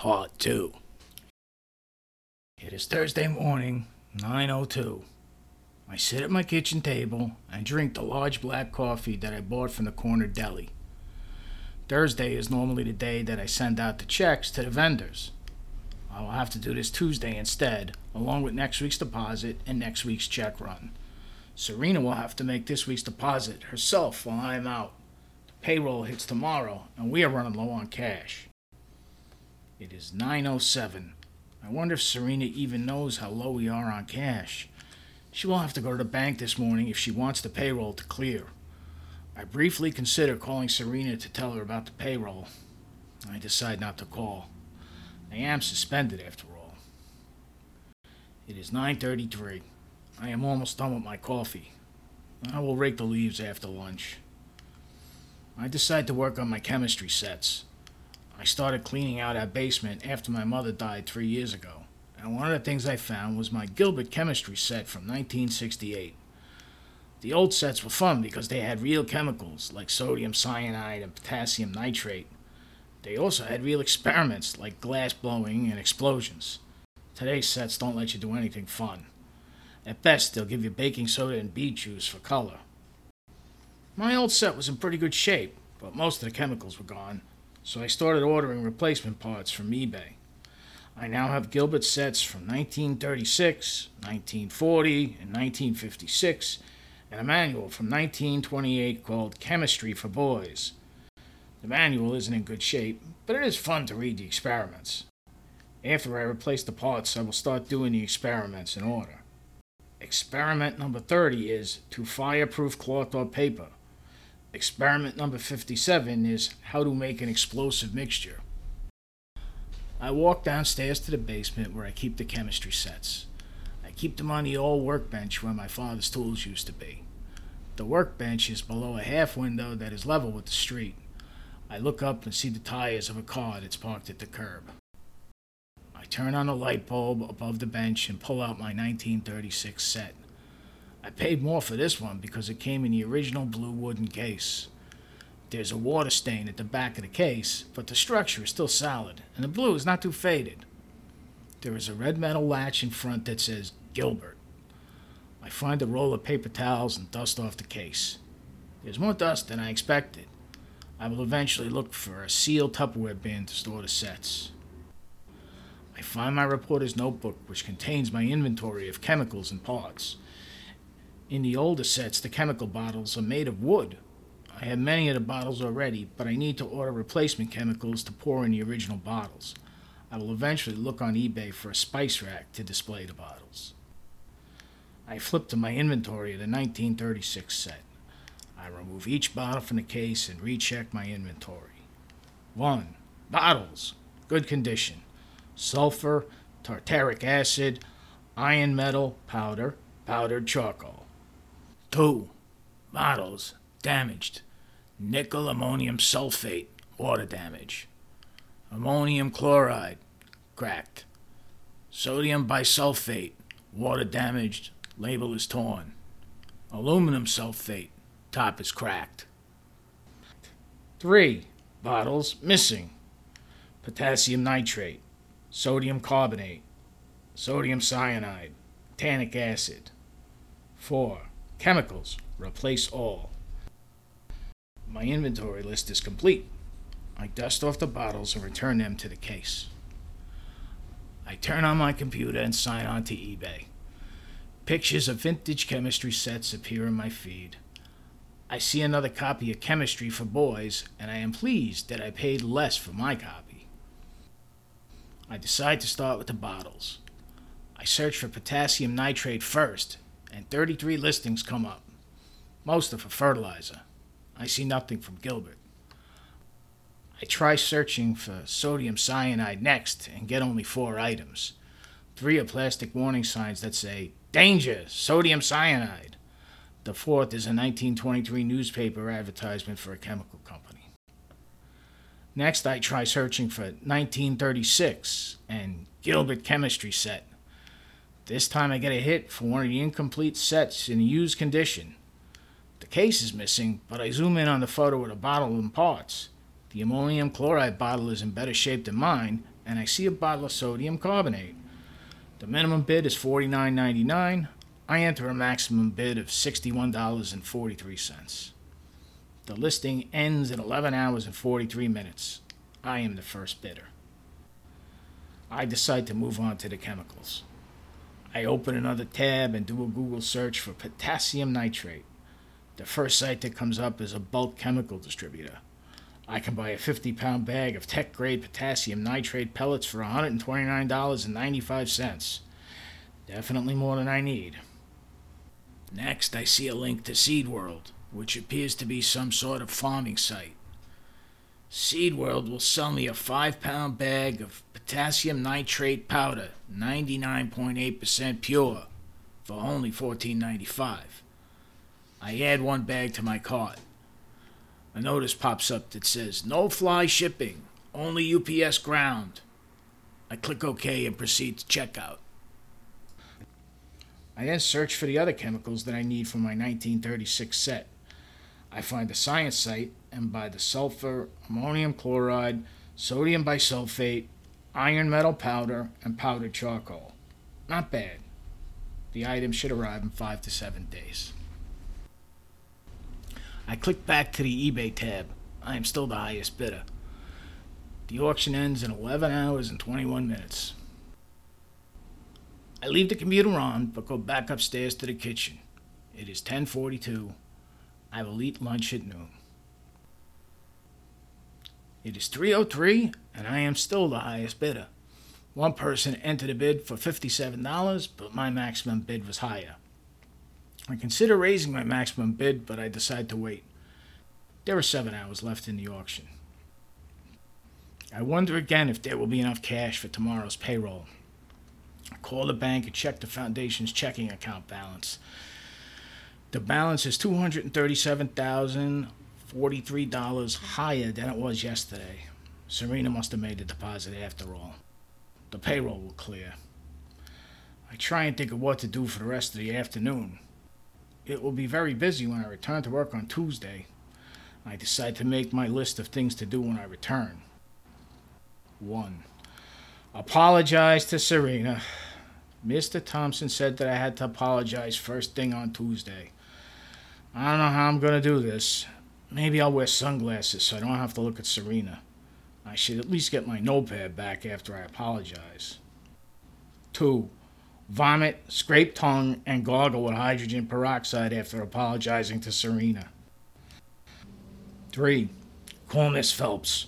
Part 2. It is Thursday morning, 9.02. I sit at my kitchen table and drink the large black coffee that I bought from the corner deli. Thursday is normally the day that I send out the checks to the vendors. I will have to do this Tuesday instead, along with next week's deposit and next week's check run. Serena will have to make this week's deposit herself while I am out. The payroll hits tomorrow, and we are running low on cash. It is 9.07. I wonder if Serena even knows how low we are on cash. She will have to go to the bank this morning if she wants the payroll to clear. I briefly consider calling Serena to tell her about the payroll. I decide not to call. I am suspended after all. It is 9:33. I am almost done with my coffee. I will rake the leaves after lunch. I decide to work on my chemistry sets. I started cleaning out our basement after my mother died three years ago, and one of the things I found was my Gilbert chemistry set from 1968. The old sets were fun because they had real chemicals like sodium cyanide and potassium nitrate. They also had real experiments like glass blowing and explosions. Today's sets don't let you do anything fun. At best, they'll give you baking soda and beet juice for color. My old set was in pretty good shape, but most of the chemicals were gone, so I started ordering replacement parts from eBay. I now have Gilbert sets from 1936, 1940, and 1956, and a manual from 1928 called Chemistry for Boys. The manual isn't in good shape, but it is fun to read the experiments. After I replace the parts, I will start doing the experiments in order. Experiment number 30 is to fireproof cloth or paper. Experiment number 57 is how to make an explosive mixture. I walk downstairs to the basement where I keep the chemistry sets. I keep them on the old workbench where my father's tools used to be. The workbench is below a half window that is level with the street. I look up and see the tires of a car that's parked at the curb. I turn on a light bulb above the bench and pull out my 1936 set. I paid more for this one because it came in the original blue wooden case. There's a water stain at the back of the case, but the structure is still solid, and the blue is not too faded. There is a red metal latch in front that says Gilbert. I find a roll of paper towels and dust off the case. There's more dust than I expected. I will eventually look for a sealed Tupperware bin to store the sets. I find my reporter's notebook, which contains my inventory of chemicals and parts. In the older sets, the chemical bottles are made of wood. I have many of the bottles already, but I need to order replacement chemicals to pour in the original bottles. I will eventually look on eBay for a spice rack to display the bottles. I flip to my inventory of the 1936 set. I remove each bottle from the case and recheck my inventory. 1. Bottles. Good condition. Sulfur, tartaric acid, iron metal powder, powdered charcoal. 2. Bottles damaged. Nickel ammonium sulfate, water damage. Ammonium chloride, cracked. Sodium bisulfate, water damaged, label is torn. Aluminum sulfate, top is cracked. 3. Bottles missing. Potassium nitrate, sodium carbonate, sodium cyanide, tannic acid. 4 Chemicals. Replace all. My inventory list is complete. I dust off the bottles and return them to the case. I turn on my computer and sign on to eBay. Pictures of vintage chemistry sets appear in my feed. I see another copy of Chemistry for Boys, and I am pleased that I paid less for my copy. I decide to start with the bottles. I search for potassium nitrate first and 33 listings come up. Most are for fertilizer. I see nothing from Gilbert. I try searching for sodium cyanide next and get only four items. Three are plastic warning signs that say, Danger! Sodium cyanide! The fourth is a 1923 newspaper advertisement for a chemical company. Next, I try searching for 1936 and Gilbert chemistry set. This time I get a hit for one of the incomplete sets in used condition. The case is missing, but I zoom in on the photo with the bottle and parts. The ammonium chloride bottle is in better shape than mine, and I see a bottle of sodium carbonate. The minimum bid is $49.99. I enter a maximum bid of $61.43. The listing ends in 11 hours and 43 minutes. I am the first bidder. I decide to move on to the chemicals. I open another tab and do a Google search for potassium nitrate. The first site that comes up is a bulk chemical distributor. I can buy a 50 pound bag of tech grade potassium nitrate pellets for $129.95. Definitely more than I need. Next, I see a link to Seed World, which appears to be some sort of farming site. Seed World will sell me a five pound bag of potassium nitrate powder, 99.8% pure, for only $14.95. I add one bag to my cart. A notice pops up that says, No fly shipping, only UPS ground. I click OK and proceed to checkout. I then search for the other chemicals that I need for my 1936 set. I find the science site and buy the sulfur, ammonium chloride, sodium bisulfate, iron metal powder, and powdered charcoal. Not bad. The item should arrive in five to seven days. I click back to the eBay tab. I am still the highest bidder. The auction ends in 11 hours and 21 minutes. I leave the computer on, but go back upstairs to the kitchen. It is 10:42. I will eat lunch at noon. It is 303 and I am still the highest bidder. One person entered a bid for $57, but my maximum bid was higher. I consider raising my maximum bid, but I decide to wait. There are seven hours left in the auction. I wonder again if there will be enough cash for tomorrow's payroll. I call the bank and check the foundation's checking account balance. The balance is $237,043 higher than it was yesterday. Serena must have made the deposit after all. The payroll will clear. I try and think of what to do for the rest of the afternoon. It will be very busy when I return to work on Tuesday. I decide to make my list of things to do when I return. 1. Apologize to Serena. Mr. Thompson said that I had to apologize first thing on Tuesday. I don't know how I'm going to do this. Maybe I'll wear sunglasses so I don't have to look at Serena. I should at least get my notepad back after I apologize. 2. Vomit, scrape tongue, and gargle with hydrogen peroxide after apologizing to Serena. 3. Call Miss Phelps.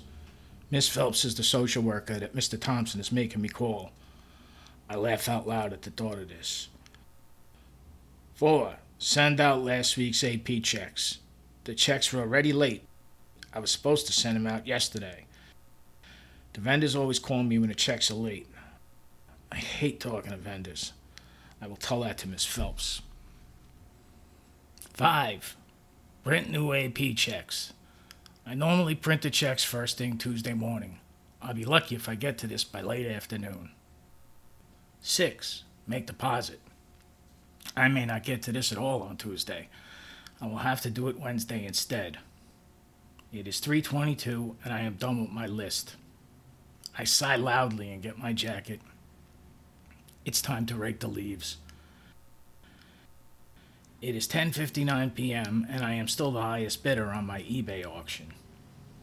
Miss Phelps is the social worker that Mr. Thompson is making me call. I laugh out loud at the thought of this. 4. Send out last week's AP checks. The checks were already late. I was supposed to send them out yesterday. The vendors always call me when the checks are late. I hate talking to vendors. I will tell that to Miss Phelps. 5. Print new AP checks. I normally print the checks first thing Tuesday morning. I'll be lucky if I get to this by late afternoon. 6. Make deposit. I may not get to this at all on Tuesday. I will have to do it Wednesday instead. It is 3:22 and I am done with my list. I sigh loudly and get my jacket. It's time to rake the leaves. It is 10:59 p.m. and I am still the highest bidder on my eBay auction.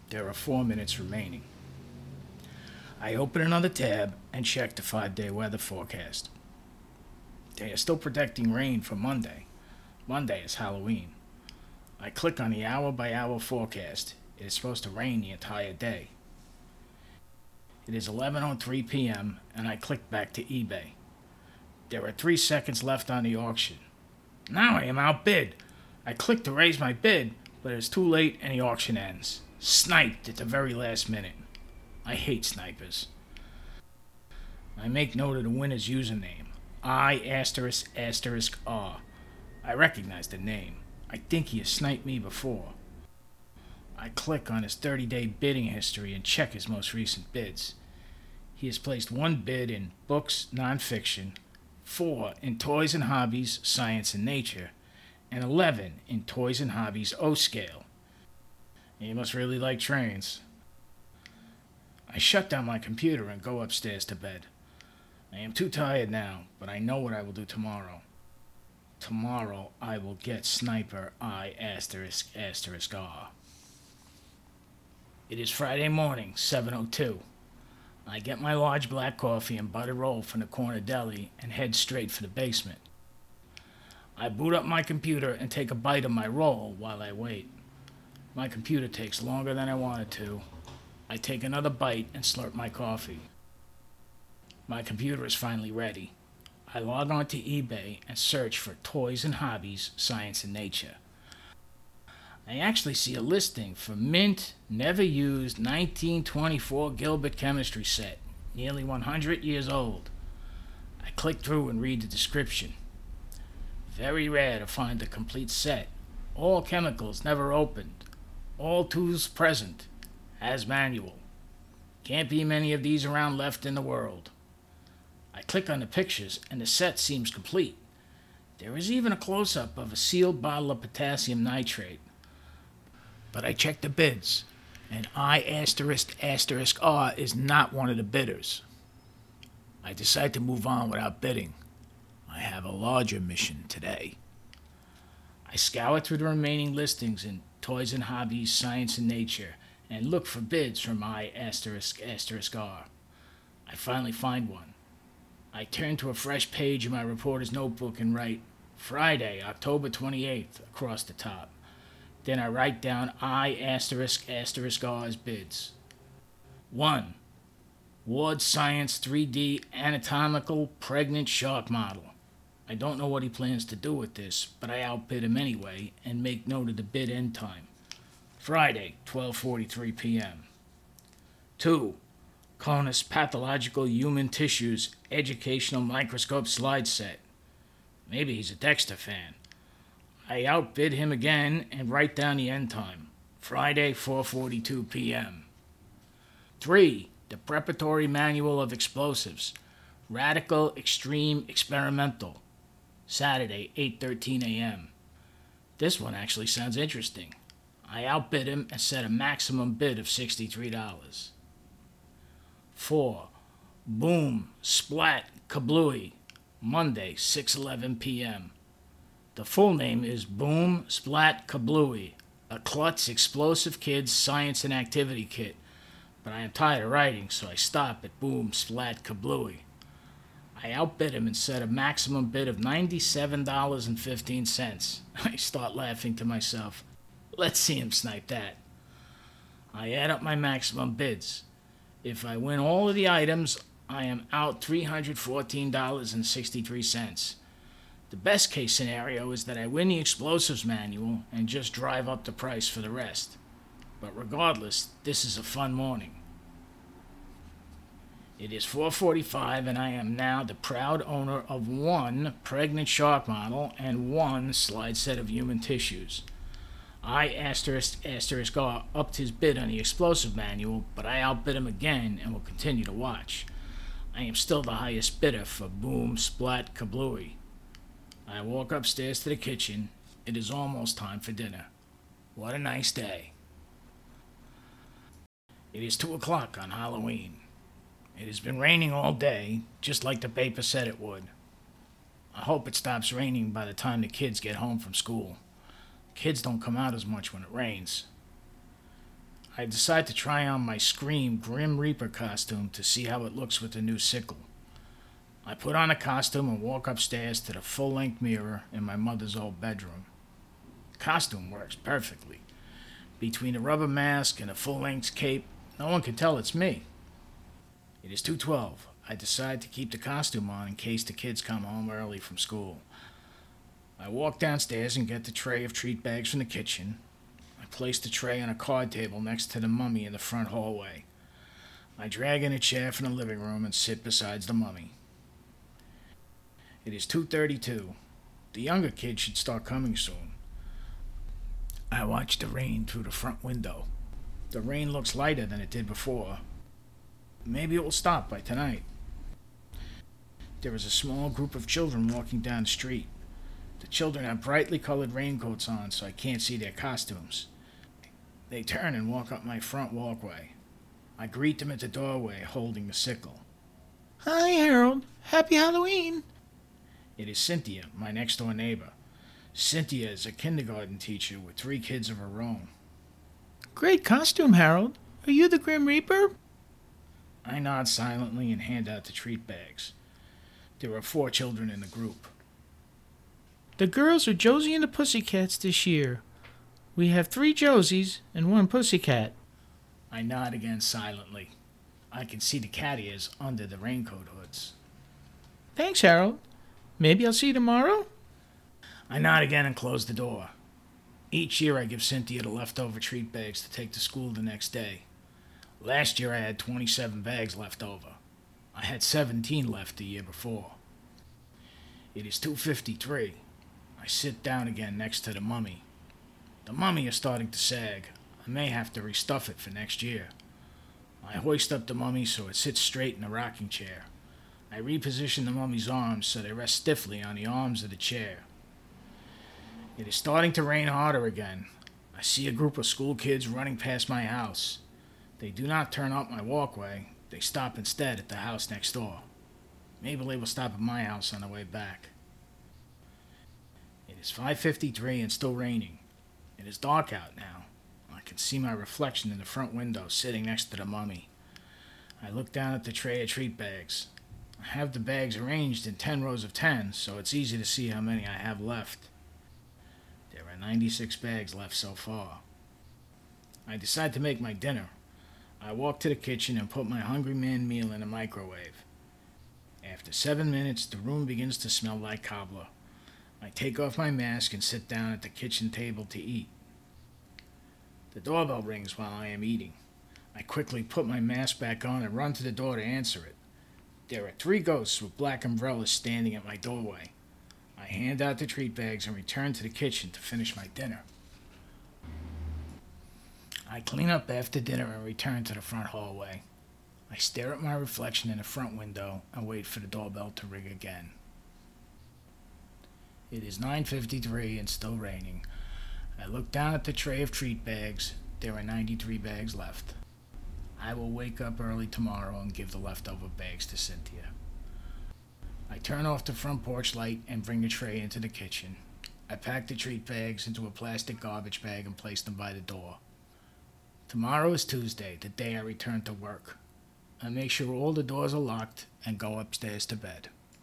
There are 4 minutes remaining. I open another tab and check the 5-day weather forecast. They are still predicting rain for Monday. Monday is Halloween. I click on the hour by hour forecast. It is supposed to rain the entire day. It is 11:03 p.m. and I click back to eBay. There are 3 seconds left on the auction. Now I am outbid. I click to raise my bid, but it's too late and the auction ends. Sniped at the very last minute. I hate snipers. I make note of the winner's username. I asterisk asterisk R. I recognize the name. I think he has sniped me before. I click on his 30 day bidding history and check his most recent bids. He has placed one bid in books, nonfiction, four in toys and hobbies, science and nature, and 11 in toys and hobbies O scale. He must really like trains. I shut down my computer and go upstairs to bed. I am too tired now, but I know what I will do tomorrow. Tomorrow I will get Sniper I asterisk asterisk R. It is Friday morning, 7.02. I get my large black coffee and butter roll from the corner deli and head straight for the basement. I boot up my computer and take a bite of my roll while I wait. My computer takes longer than I wanted to. I take another bite and slurp my coffee. My computer is finally ready. I log on to eBay and search for Toys and Hobbies, Science and Nature. I actually see a listing for mint, never used 1924 Gilbert chemistry set, nearly 100 years old. I click through and read the description. Very rare to find a complete set. All chemicals never opened. All tools present. As manual. Can't be many of these around left in the world. I click on the pictures and the set seems complete. There is even a close up of a sealed bottle of potassium nitrate. But I check the bids, and I asterisk asterisk R is not one of the bidders. I decide to move on without bidding. I have a larger mission today. I scour through the remaining listings in Toys and Hobbies, Science and Nature, and look for bids from I asterisk asterisk R. I finally find one. I turn to a fresh page in my reporter's notebook and write Friday, October 28th across the top. Then I write down I asterisk asterisk R's bids. 1. Ward Science 3D Anatomical Pregnant Shark Model. I don't know what he plans to do with this, but I outbid him anyway and make note of the bid end time. Friday, 12:43 p.m. 2. Conus Pathological Human Tissues Educational Microscope Slide Set. Maybe he's a Dexter fan. I outbid him again and write down the end time. Friday, 4:42 p.m. 3. The Preparatory Manual of Explosives. Radical Extreme Experimental. Saturday, 8:13 a.m. This one actually sounds interesting. I outbid him and set a maximum bid of $63. 4. Boom, Splat, Kablooey, Monday, 6:11 p.m. The full name is Boom, Splat, Kablooey, a Klutz Explosive Kids Science and Activity Kit. But I am tired of writing, so I stop at Boom, Splat, Kablooey. I outbid him and set a maximum bid of $97.15. I start laughing to myself. Let's see him snipe that. I add up my maximum bids. If I win all of the items, I am out $314.63. The best case scenario is that I win the explosives manual and just drive up the price for the rest. But regardless, this is a fun morning. It is 4:45 and I am now the proud owner of one pregnant shark model and one slide set of human tissues. I asterisk asterisk R upped his bid on the explosive manual, but I outbid him again and will continue to watch. I am still the highest bidder for Boom Splat Kablooey. I walk upstairs to the kitchen. It is almost time for dinner. What a nice day. It is two o'clock on Halloween. It has been raining all day, just like the paper said it would. I hope it stops raining by the time the kids get home from school. Kids don't come out as much when it rains. I decide to try on my Scream Grim Reaper costume to see how it looks with the new sickle. I put on a costume and walk upstairs to the full length mirror in my mother's old bedroom. Costume works perfectly. Between the rubber mask and the full length cape, no one can tell it's me. It is 2:12. I decide to keep the costume on in case the kids come home early from school. I walk downstairs and get the tray of treat bags from the kitchen. I place the tray on a card table next to the mummy in the front hallway. I drag in a chair from the living room and sit beside the mummy. It is 2:32. The younger kids should start coming soon. I watch the rain through the front window. The rain looks lighter than it did before. Maybe it will stop by tonight. There is a small group of children walking down the street. The children have brightly colored raincoats on, so I can't see their costumes. They turn and walk up my front walkway. I greet them at the doorway holding the sickle. Hi, Harold. Happy Halloween. It is Cynthia, my next door neighbor. Cynthia is a kindergarten teacher with three kids of her own. Great costume, Harold. Are you the Grim Reaper? I nod silently and hand out the treat bags. There are four children in the group. The girls are Josie and the Pussycats this year. We have three Josies and one Pussycat. I nod again silently. I can see the cat ears under the raincoat hoods. Thanks, Harold. Maybe I'll see you tomorrow? I nod again and close the door. Each year I give Cynthia the leftover treat bags to take to school the next day. Last year I had 27 bags left over. I had 17 left the year before. It is 2:53. I sit down again next to the mummy. The mummy is starting to sag. I may have to restuff it for next year. I hoist up the mummy so it sits straight in the rocking chair. I reposition the mummy's arms so they rest stiffly on the arms of the chair. It is starting to rain harder again. I see a group of school kids running past my house. They do not turn up my walkway, they stop instead at the house next door. Maybe they will stop at my house on the way back. It is 5:53 and still raining. It is dark out now. I can see my reflection in the front window sitting next to the mummy. I look down at the tray of treat bags. I have the bags arranged in 10 rows of 10, so it's easy to see how many I have left. There are 96 bags left so far. I decide to make my dinner. I walk to the kitchen and put my hungry man meal in the microwave. After seven minutes, the room begins to smell like cobbler. I take off my mask and sit down at the kitchen table to eat. The doorbell rings while I am eating. I quickly put my mask back on and run to the door to answer it. There are three ghosts with black umbrellas standing at my doorway. I hand out the treat bags and return to the kitchen to finish my dinner. I clean up after dinner and return to the front hallway. I stare at my reflection in the front window and wait for the doorbell to ring again. It is 9:53 and still raining. I look down at the tray of treat bags. There are 93 bags left. I will wake up early tomorrow and give the leftover bags to Cynthia. I turn off the front porch light and bring the tray into the kitchen. I pack the treat bags into a plastic garbage bag and place them by the door. Tomorrow is Tuesday, the day I return to work. I make sure all the doors are locked and go upstairs to bed.